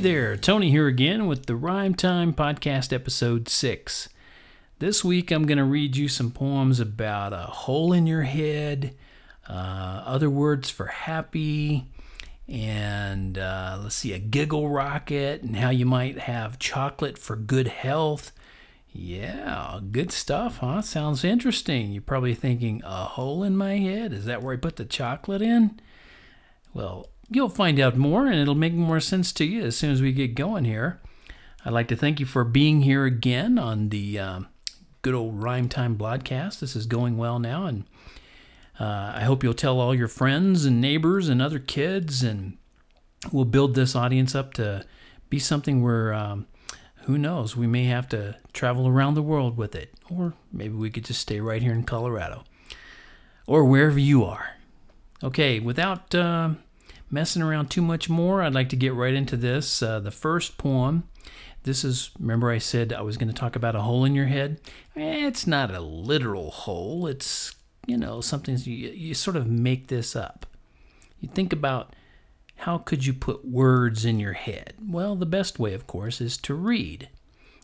There, Tony here again with the Rhyme Time Podcast, Episode 6. This week I'm going to read you some poems about a hole in your head, uh, other words for happy, and uh, let's see, a giggle rocket, and how you might have chocolate for good health. Yeah, good stuff, huh? Sounds interesting. You're probably thinking, a hole in my head? Is that where I put the chocolate in? Well, you'll find out more and it'll make more sense to you as soon as we get going here. I'd like to thank you for being here again on the uh, good old Rhyme Time broadcast. This is going well now, and uh, I hope you'll tell all your friends and neighbors and other kids, and we'll build this audience up to be something where, um, who knows, we may have to travel around the world with it, or maybe we could just stay right here in Colorado, or wherever you are. Okay, without. Uh, messing around too much more, I'd like to get right into this. Uh, the first poem. This is, remember, I said I was going to talk about a hole in your head? Eh, it's not a literal hole. It's, you know, something you, you sort of make this up. You think about how could you put words in your head? Well, the best way, of course, is to read.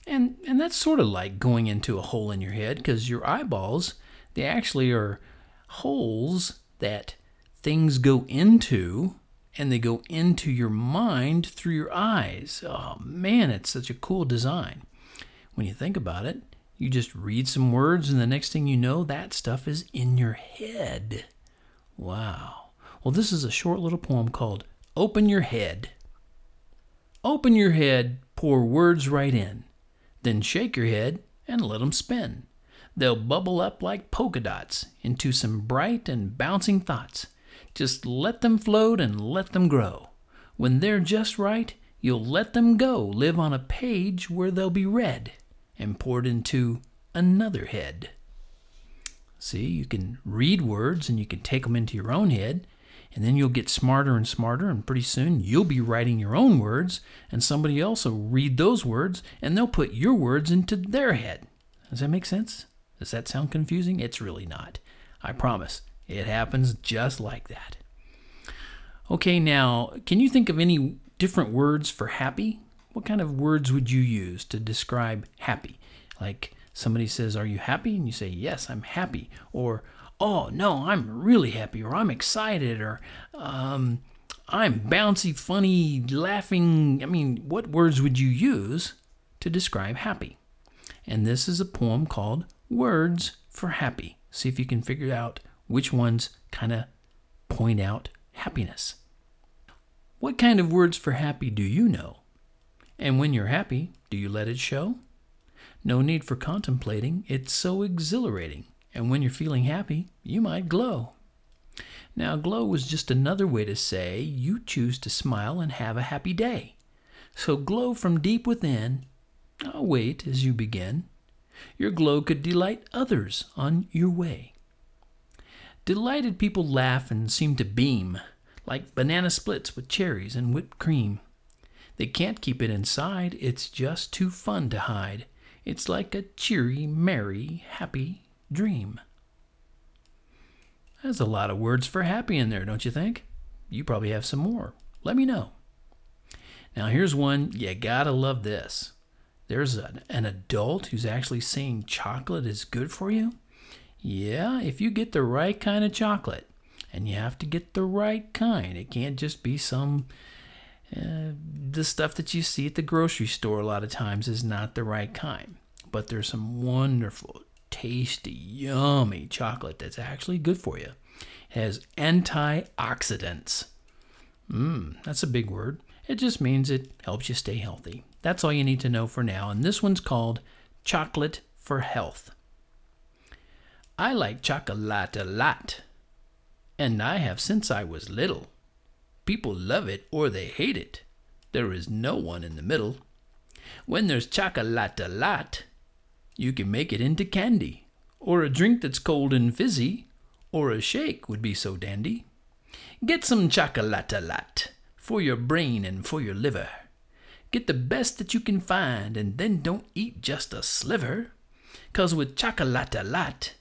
And, and that's sort of like going into a hole in your head because your eyeballs, they actually are holes that things go into and they go into your mind through your eyes. Oh man, it's such a cool design. When you think about it, you just read some words, and the next thing you know, that stuff is in your head. Wow. Well, this is a short little poem called Open Your Head. Open your head, pour words right in. Then shake your head and let let 'em spin. They'll bubble up like polka dots into some bright and bouncing thoughts. Just let them float and let them grow. When they're just right, you'll let them go live on a page where they'll be read and poured into another head. See, you can read words and you can take them into your own head, and then you'll get smarter and smarter, and pretty soon you'll be writing your own words, and somebody else will read those words and they'll put your words into their head. Does that make sense? Does that sound confusing? It's really not. I promise. It happens just like that. Okay, now, can you think of any different words for happy? What kind of words would you use to describe happy? Like somebody says, Are you happy? And you say, Yes, I'm happy. Or, Oh, no, I'm really happy. Or I'm excited. Or, um, I'm bouncy, funny, laughing. I mean, what words would you use to describe happy? And this is a poem called Words for Happy. See if you can figure out which ones kind of point out happiness. What kind of words for happy do you know? And when you're happy, do you let it show? No need for contemplating, it's so exhilarating. And when you're feeling happy, you might glow. Now, glow is just another way to say you choose to smile and have a happy day. So glow from deep within. I'll wait as you begin. Your glow could delight others on your way. Delighted people laugh and seem to beam, like banana splits with cherries and whipped cream. They can't keep it inside, it's just too fun to hide. It's like a cheery, merry, happy dream. There's a lot of words for happy in there, don't you think? You probably have some more. Let me know. Now, here's one you gotta love this. There's an, an adult who's actually saying chocolate is good for you. Yeah, if you get the right kind of chocolate, and you have to get the right kind. It can't just be some. Uh, the stuff that you see at the grocery store a lot of times is not the right kind. But there's some wonderful, tasty, yummy chocolate that's actually good for you. It has antioxidants. Mmm, that's a big word. It just means it helps you stay healthy. That's all you need to know for now. And this one's called Chocolate for Health. I like chocolate a lot, and I have since I was little. People love it or they hate it. There is no one in the middle. When there's chocolate a lot, you can make it into candy, or a drink that's cold and fizzy, or a shake would be so dandy. Get some chocolate a lot for your brain and for your liver. Get the best that you can find, and then don't eat just a sliver. 'Cause with chocolate a lot,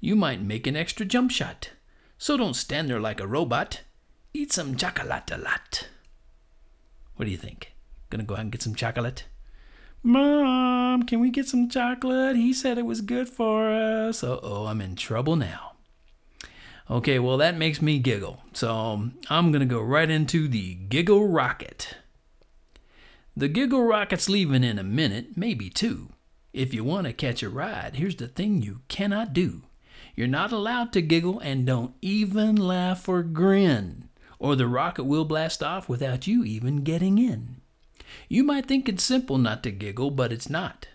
you might make an extra jump shot. So don't stand there like a robot. Eat some chocolate a lot. What do you think? Gonna go out and get some chocolate. Mom, can we get some chocolate? He said it was good for us. Uh oh, I'm in trouble now. Okay, well, that makes me giggle. So I'm to go right into the Giggle Rocket. The Giggle Rocket's leaving in a minute, maybe two. If you want to catch a ride, here's the thing you cannot do you're not allowed to giggle and don't even laugh or grin, or the rocket will blast off without you even getting in. You might think it's simple not to giggle, but it's not.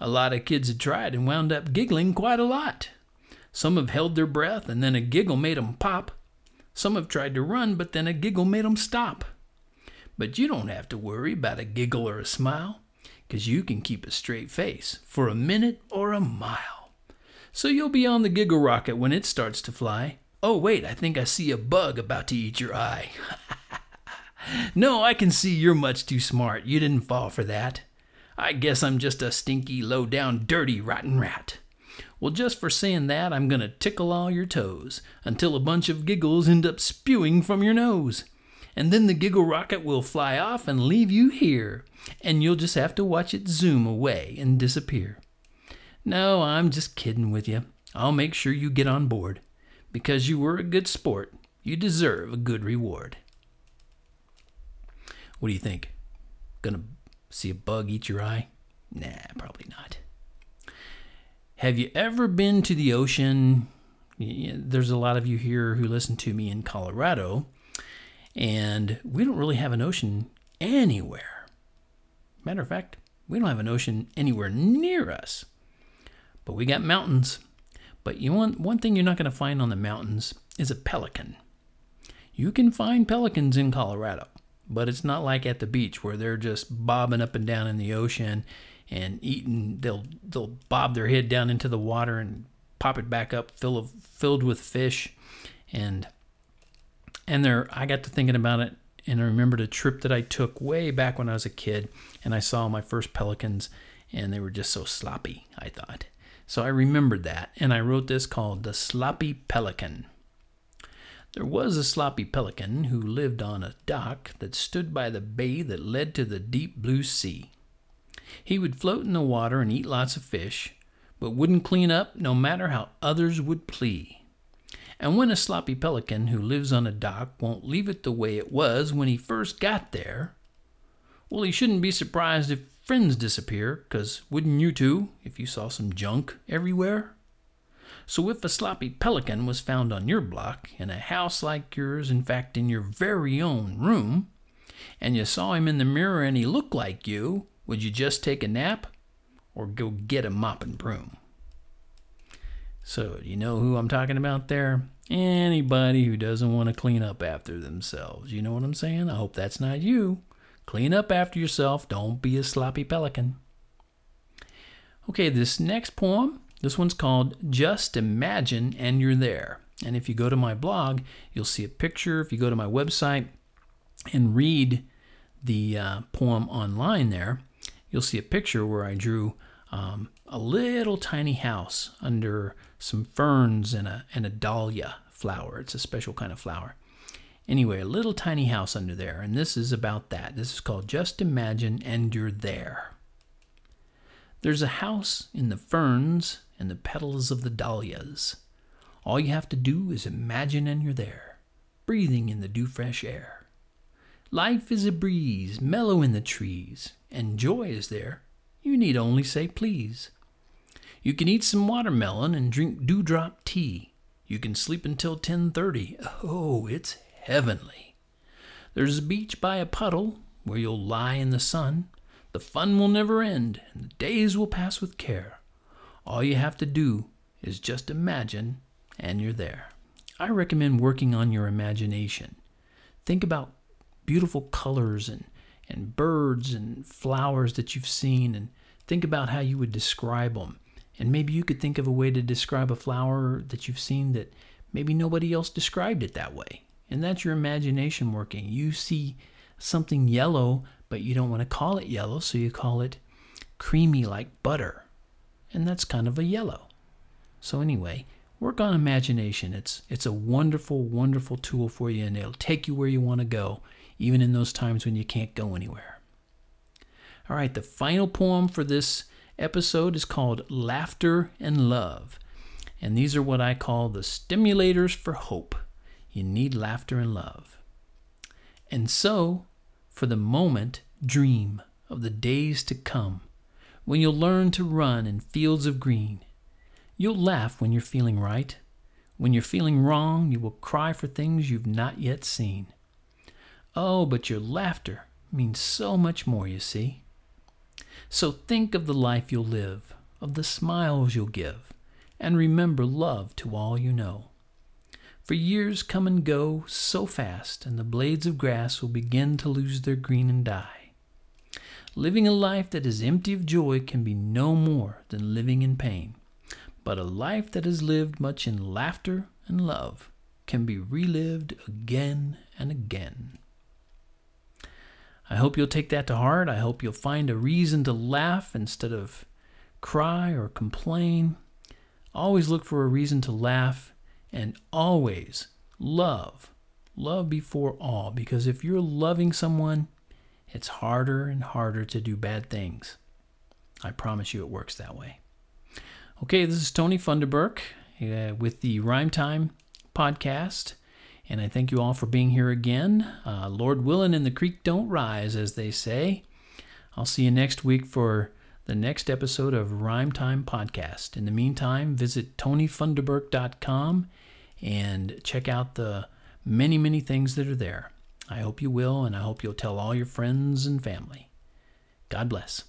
A lot of kids have tried and wound up giggling quite a lot. Some have held their breath and then a giggle made 'em pop. Some have tried to run, but then a giggle made 'em stop. But you don't have to worry about a giggle or a smile, 'cause you can keep a straight face for a minute or a mile. So you'll be on the giggle rocket when it starts to fly. Oh, wait, I think I see a bug about to eat your eye. no, I can see you're much too smart. You didn't fall for that. I guess I'm just a stinky, low down, dirty, rotten rat. Well, just for saying that, I'm going to tickle all your toes until a bunch of giggles end up spewing from your nose. And then the giggle rocket will fly off and leave you here, and you'll just have to watch it zoom away and disappear. No, I'm just kidding with you. I'll make sure you get on board. Because you were a good sport, you deserve a good reward. What do you think? Gonna see a bug eat your eye? Nah, probably not. Have you ever been to the ocean? There's a lot of you here who listen to me in Colorado, and we don't really have an ocean anywhere. Matter of fact, we don't have an ocean anywhere near us. But we got mountains. But you want one thing you're not going to find on the mountains is a pelican. You can find pelicans in Colorado but it's not like at the beach where they're just bobbing up and down in the ocean and eating they'll they'll bob their head down into the water and pop it back up full of filled with fish and and there I got to thinking about it and I remembered a trip that I took way back when I was a kid and I saw my first pelicans and they were just so sloppy I thought so I remembered that and I wrote this called the sloppy pelican there was a sloppy pelican who lived on a dock that stood by the bay that led to the deep blue sea. He would float in the water and eat lots of fish, but wouldn't clean up no matter how others would plea. And when a sloppy pelican who lives on a dock won't leave it the way it was when he first got there, well, he shouldn't be surprised if friends disappear, 'cause wouldn't you too if you saw some junk everywhere? So if a sloppy pelican was found on your block, in a house like yours, in fact, in your very own room, and you saw him in the mirror and he looked like you, would you just take a nap or go get a mop and broom? So, you know who I'm talking about there? Anybody who doesn't want to clean up after themselves. You know what I'm saying? I hope that's not you. Clean up after yourself. Don't be a sloppy pelican. Okay, this next poem this one's called Just Imagine and You're There. And if you go to my blog, you'll see a picture. If you go to my website and read the uh, poem online there, you'll see a picture where I drew um, a little tiny house under some ferns and a, and a dahlia flower. It's a special kind of flower. Anyway, a little tiny house under there, and this is about that. This is called Just Imagine and You're There. There's a house in the ferns and the petals of the dahlias. All you have to do is imagine and you're there, breathing in the dew fresh air. Life is a breeze, mellow in the trees, and joy is there. You need only say please. You can eat some watermelon and drink dewdrop tea. You can sleep until 10:30. Oh, it's heavenly. There's a beach by a puddle where you'll lie in the sun. The fun will never end, and the days will pass with care. All you have to do is just imagine, and you're there. I recommend working on your imagination. Think about beautiful colors and, and birds and flowers that you've seen, and think about how you would describe them. And maybe you could think of a way to describe a flower that you've seen that maybe nobody else described it that way. And that's your imagination working. You see something yellow, but you don't want to call it yellow, so you call it creamy like butter and that's kind of a yellow. So anyway, work on imagination. It's it's a wonderful, wonderful tool for you, and it'll take you where you want to go, even in those times when you can't go anywhere. All right, the final poem for this episode is called Laughter and Love. And these are what I call the stimulators for hope. You need laughter and love. And so, for the moment, dream of the days to come when you'll learn to run in fields of green. You'll laugh when you're feeling right. When you're feeling wrong, you will cry for things you've not yet seen. Oh, but your laughter means so much more, you see. So think of the life you'll live, of the smiles you'll give, and remember love to all you know. For years come and go so fast, and the blades of grass will begin to lose their green and die. Living a life that is empty of joy can be no more than living in pain, but a life that is lived much in laughter and love can be relived again and again. I hope you'll take that to heart. I hope you'll find a reason to laugh instead of cry or complain. Always look for a reason to laugh and always love. Love before all, because if you're loving someone, it's harder and harder to do bad things. I promise you it works that way. Okay, this is Tony Funderburk uh, with the Rhyme Time podcast. And I thank you all for being here again. Uh, Lord willing, and the creek don't rise, as they say. I'll see you next week for the next episode of Rhyme Time Podcast. In the meantime, visit tonyfunderburk.com and check out the many, many things that are there. I hope you will, and I hope you'll tell all your friends and family. God bless.